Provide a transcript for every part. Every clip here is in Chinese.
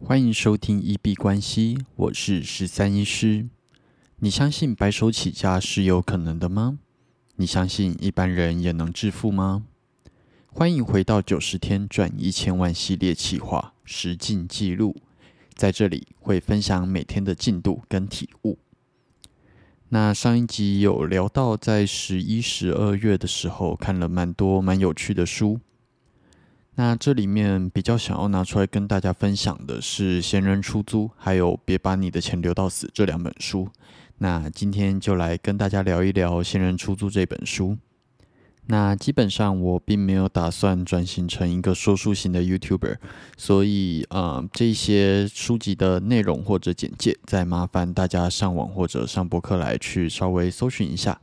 欢迎收听一币关系，我是十三医师。你相信白手起家是有可能的吗？你相信一般人也能致富吗？欢迎回到九十天赚一千万系列企划实进记录，在这里会分享每天的进度跟体悟。那上一集有聊到，在十一、十二月的时候看了蛮多蛮有趣的书。那这里面比较想要拿出来跟大家分享的是《闲人出租》，还有《别把你的钱留到死》这两本书。那今天就来跟大家聊一聊《闲人出租》这本书。那基本上我并没有打算转型成一个说书型的 YouTuber，所以呃，这些书籍的内容或者简介，再麻烦大家上网或者上博客来去稍微搜寻一下。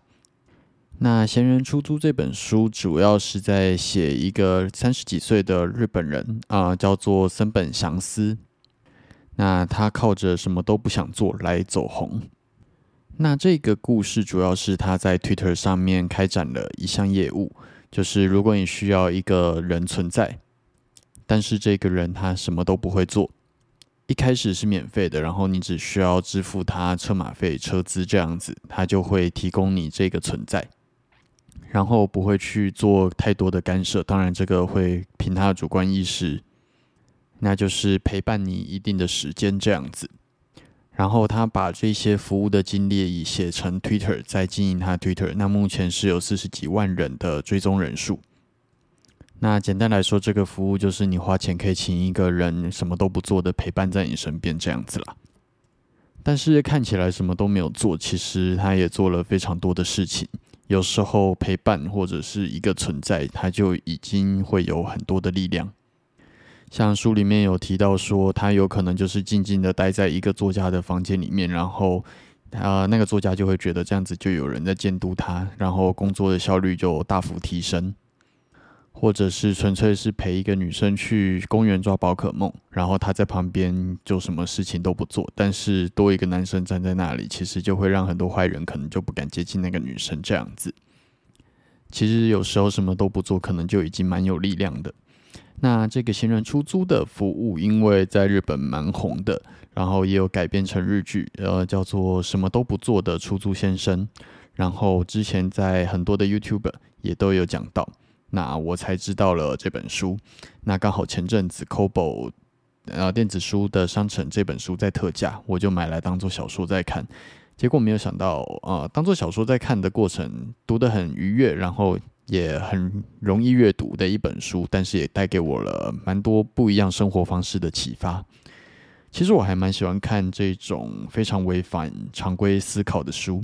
那《闲人出租》这本书主要是在写一个三十几岁的日本人啊，叫做森本祥司。那他靠着什么都不想做来走红。那这个故事主要是他在 Twitter 上面开展了一项业务，就是如果你需要一个人存在，但是这个人他什么都不会做，一开始是免费的，然后你只需要支付他车马费、车资这样子，他就会提供你这个存在。然后不会去做太多的干涉，当然这个会凭他的主观意识，那就是陪伴你一定的时间这样子。然后他把这些服务的经历写成 Twitter，在经营他 Twitter，那目前是有四十几万人的追踪人数。那简单来说，这个服务就是你花钱可以请一个人什么都不做的陪伴在你身边这样子啦。但是看起来什么都没有做，其实他也做了非常多的事情。有时候陪伴或者是一个存在，他就已经会有很多的力量。像书里面有提到说，他有可能就是静静的待在一个作家的房间里面，然后他那个作家就会觉得这样子就有人在监督他，然后工作的效率就大幅提升。或者是纯粹是陪一个女生去公园抓宝可梦，然后他在旁边就什么事情都不做，但是多一个男生站在那里，其实就会让很多坏人可能就不敢接近那个女生这样子。其实有时候什么都不做，可能就已经蛮有力量的。那这个闲人出租的服务，因为在日本蛮红的，然后也有改编成日剧，呃，叫做什么都不做的出租先生。然后之前在很多的 YouTube 也都有讲到。那我才知道了这本书。那刚好前阵子 Kobo 呃电子书的商城这本书在特价，我就买来当做小说在看。结果没有想到，呃，当做小说在看的过程，读得很愉悦，然后也很容易阅读的一本书，但是也带给我了蛮多不一样生活方式的启发。其实我还蛮喜欢看这种非常违反常规思考的书。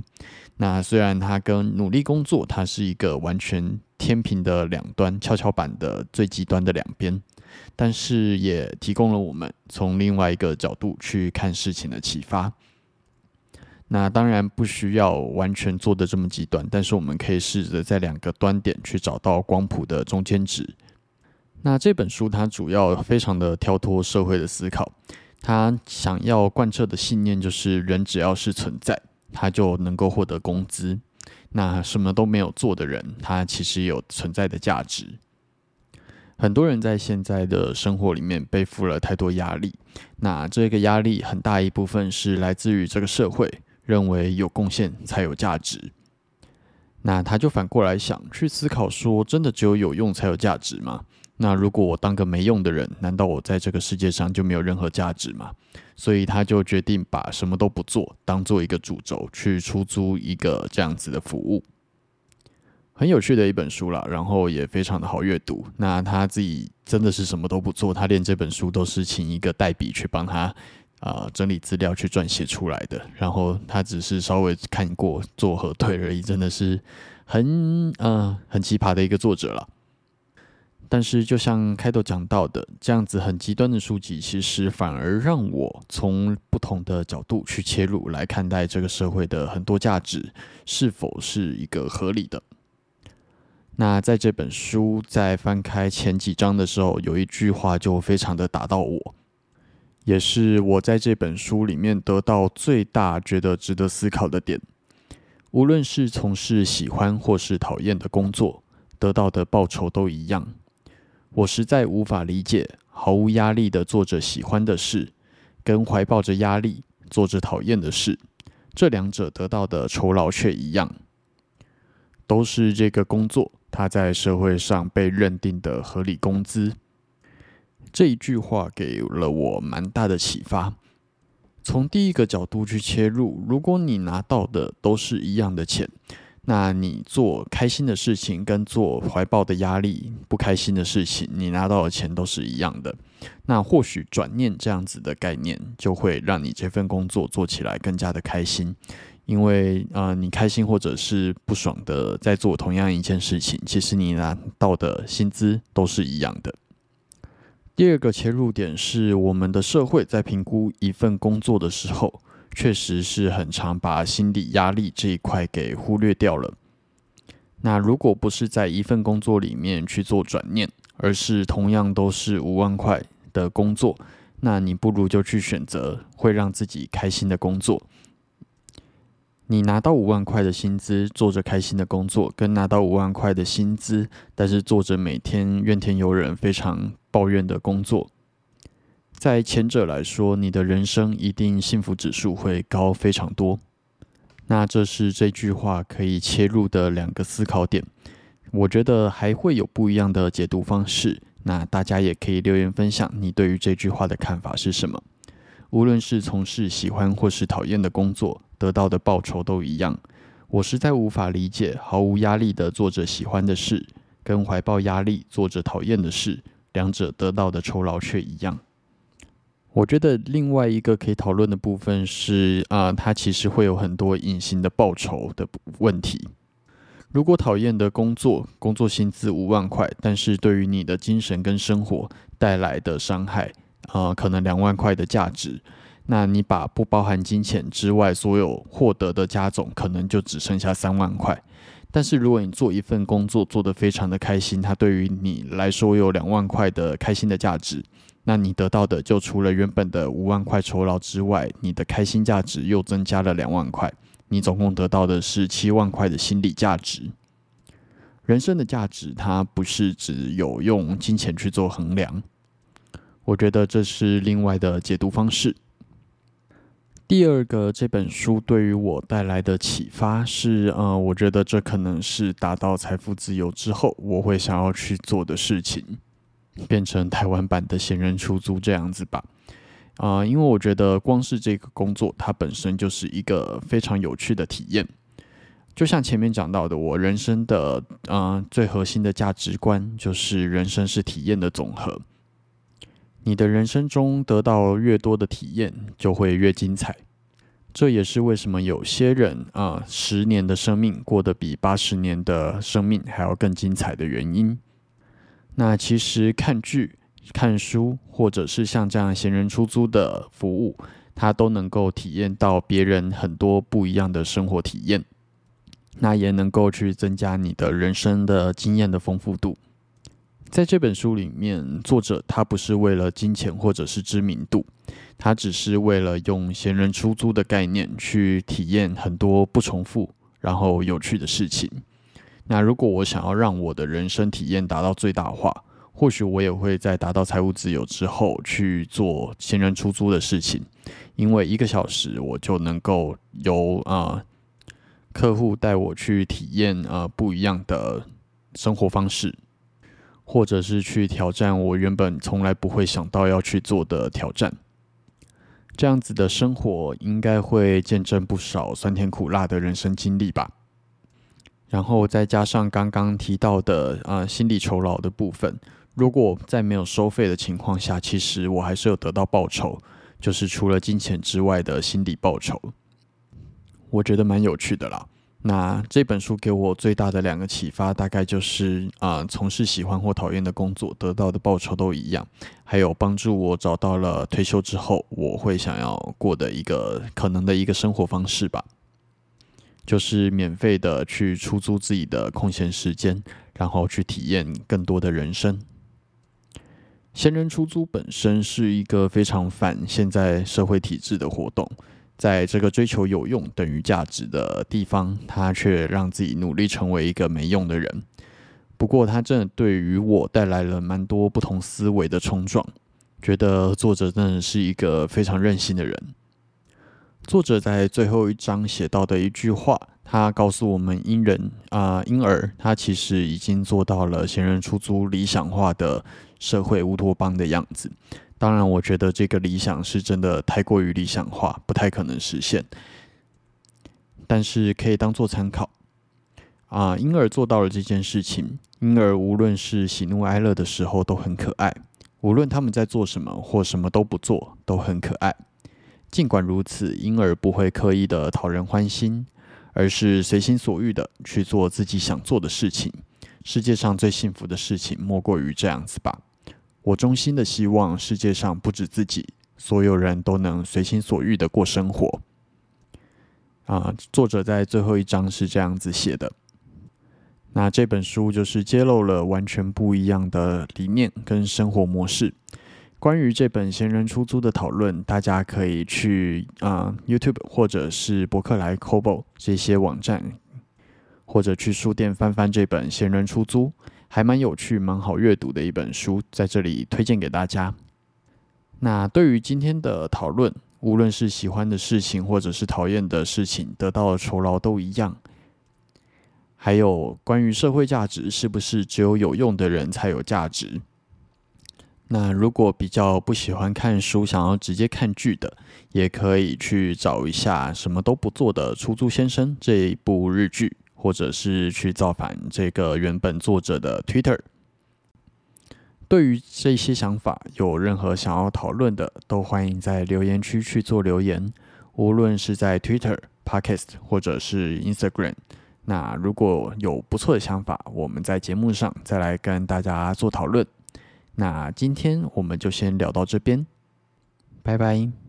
那虽然它跟努力工作，它是一个完全天平的两端，跷跷板的最极端的两边，但是也提供了我们从另外一个角度去看事情的启发。那当然不需要完全做的这么极端，但是我们可以试着在两个端点去找到光谱的中间值。那这本书它主要非常的跳脱社会的思考。它想要贯彻的信念就是：人只要是存在，他就能够获得工资。那什么都没有做的人，他其实有存在的价值。很多人在现在的生活里面背负了太多压力，那这个压力很大一部分是来自于这个社会认为有贡献才有价值。那他就反过来想，去思考说：真的只有有用才有价值吗？那如果我当个没用的人，难道我在这个世界上就没有任何价值吗？所以他就决定把什么都不做当做一个主轴，去出租一个这样子的服务。很有趣的一本书啦，然后也非常的好阅读。那他自己真的是什么都不做，他连这本书都是请一个代笔去帮他啊整理资料去撰写出来的。然后他只是稍微看过做核对而已，真的是很呃很奇葩的一个作者了。但是，就像开头讲到的，这样子很极端的书籍，其实反而让我从不同的角度去切入来看待这个社会的很多价值是否是一个合理的。那在这本书在翻开前几章的时候，有一句话就非常的打到我，也是我在这本书里面得到最大觉得值得思考的点。无论是从事喜欢或是讨厌的工作，得到的报酬都一样。我实在无法理解，毫无压力的做着喜欢的事，跟怀抱着压力做着讨厌的事，这两者得到的酬劳却一样，都是这个工作它在社会上被认定的合理工资。这一句话给了我蛮大的启发。从第一个角度去切入，如果你拿到的都是一样的钱。那你做开心的事情，跟做怀抱的压力、不开心的事情，你拿到的钱都是一样的。那或许转念这样子的概念，就会让你这份工作做起来更加的开心。因为呃，你开心或者是不爽的在做同样一件事情，其实你拿到的薪资都是一样的。第二个切入点是，我们的社会在评估一份工作的时候。确实是很常把心理压力这一块给忽略掉了。那如果不是在一份工作里面去做转念，而是同样都是五万块的工作，那你不如就去选择会让自己开心的工作。你拿到五万块的薪资，做着开心的工作，跟拿到五万块的薪资，但是做着每天怨天尤人、非常抱怨的工作。在前者来说，你的人生一定幸福指数会高非常多。那这是这句话可以切入的两个思考点。我觉得还会有不一样的解读方式。那大家也可以留言分享你对于这句话的看法是什么。无论是从事喜欢或是讨厌的工作，得到的报酬都一样。我实在无法理解，毫无压力的做着喜欢的事，跟怀抱压力做着讨厌的事，两者得到的酬劳却一样。我觉得另外一个可以讨论的部分是，啊，它其实会有很多隐形的报酬的问题。如果讨厌的工作，工作薪资五万块，但是对于你的精神跟生活带来的伤害，啊，可能两万块的价值，那你把不包含金钱之外所有获得的加总，可能就只剩下三万块。但是如果你做一份工作做得非常的开心，它对于你来说有两万块的开心的价值。那你得到的就除了原本的五万块酬劳之外，你的开心价值又增加了两万块，你总共得到的是七万块的心理价值。人生的价值，它不是只有用金钱去做衡量。我觉得这是另外的解读方式。第二个，这本书对于我带来的启发是，呃，我觉得这可能是达到财富自由之后，我会想要去做的事情。变成台湾版的闲人出租这样子吧，啊，因为我觉得光是这个工作，它本身就是一个非常有趣的体验。就像前面讲到的，我人生的啊最核心的价值观就是人生是体验的总和。你的人生中得到越多的体验，就会越精彩。这也是为什么有些人啊十年的生命过得比八十年的生命还要更精彩的原因。那其实看剧、看书，或者是像这样闲人出租的服务，它都能够体验到别人很多不一样的生活体验。那也能够去增加你的人生的经验的丰富度。在这本书里面，作者他不是为了金钱或者是知名度，他只是为了用闲人出租的概念去体验很多不重复然后有趣的事情。那如果我想要让我的人生体验达到最大化，或许我也会在达到财务自由之后去做闲人出租的事情，因为一个小时我就能够由啊客户带我去体验呃不一样的生活方式，或者是去挑战我原本从来不会想到要去做的挑战。这样子的生活应该会见证不少酸甜苦辣的人生经历吧。然后再加上刚刚提到的啊心理酬劳的部分，如果在没有收费的情况下，其实我还是有得到报酬，就是除了金钱之外的心理报酬，我觉得蛮有趣的啦。那这本书给我最大的两个启发，大概就是啊从事喜欢或讨厌的工作，得到的报酬都一样，还有帮助我找到了退休之后我会想要过的一个可能的一个生活方式吧。就是免费的去出租自己的空闲时间，然后去体验更多的人生。闲人出租本身是一个非常反现在社会体制的活动，在这个追求有用等于价值的地方，他却让自己努力成为一个没用的人。不过，他真的对于我带来了蛮多不同思维的冲撞。觉得作者真的是一个非常任性的人。作者在最后一章写到的一句话，他告诉我们：婴人啊，婴儿他其实已经做到了闲人出租理想化的社会乌托邦的样子。当然，我觉得这个理想是真的太过于理想化，不太可能实现。但是可以当做参考啊。婴儿做到了这件事情，婴儿无论是喜怒哀乐的时候都很可爱，无论他们在做什么或什么都不做都很可爱。尽管如此，婴儿不会刻意的讨人欢心，而是随心所欲的去做自己想做的事情。世界上最幸福的事情，莫过于这样子吧。我衷心的希望，世界上不止自己，所有人都能随心所欲的过生活。啊，作者在最后一章是这样子写的。那这本书就是揭露了完全不一样的理念跟生活模式。关于这本闲人出租的讨论，大家可以去啊 YouTube 或者是博客来、Cobo 这些网站，或者去书店翻翻这本闲人出租，还蛮有趣、蛮好阅读的一本书，在这里推荐给大家。那对于今天的讨论，无论是喜欢的事情或者是讨厌的事情，得到的酬劳都一样。还有关于社会价值，是不是只有有用的人才有价值？那如果比较不喜欢看书，想要直接看剧的，也可以去找一下《什么都不做的出租先生》这一部日剧，或者是去造反这个原本作者的 Twitter。对于这些想法，有任何想要讨论的，都欢迎在留言区去做留言，无论是在 Twitter、Podcast 或者是 Instagram。那如果有不错的想法，我们在节目上再来跟大家做讨论。那今天我们就先聊到这边，拜拜。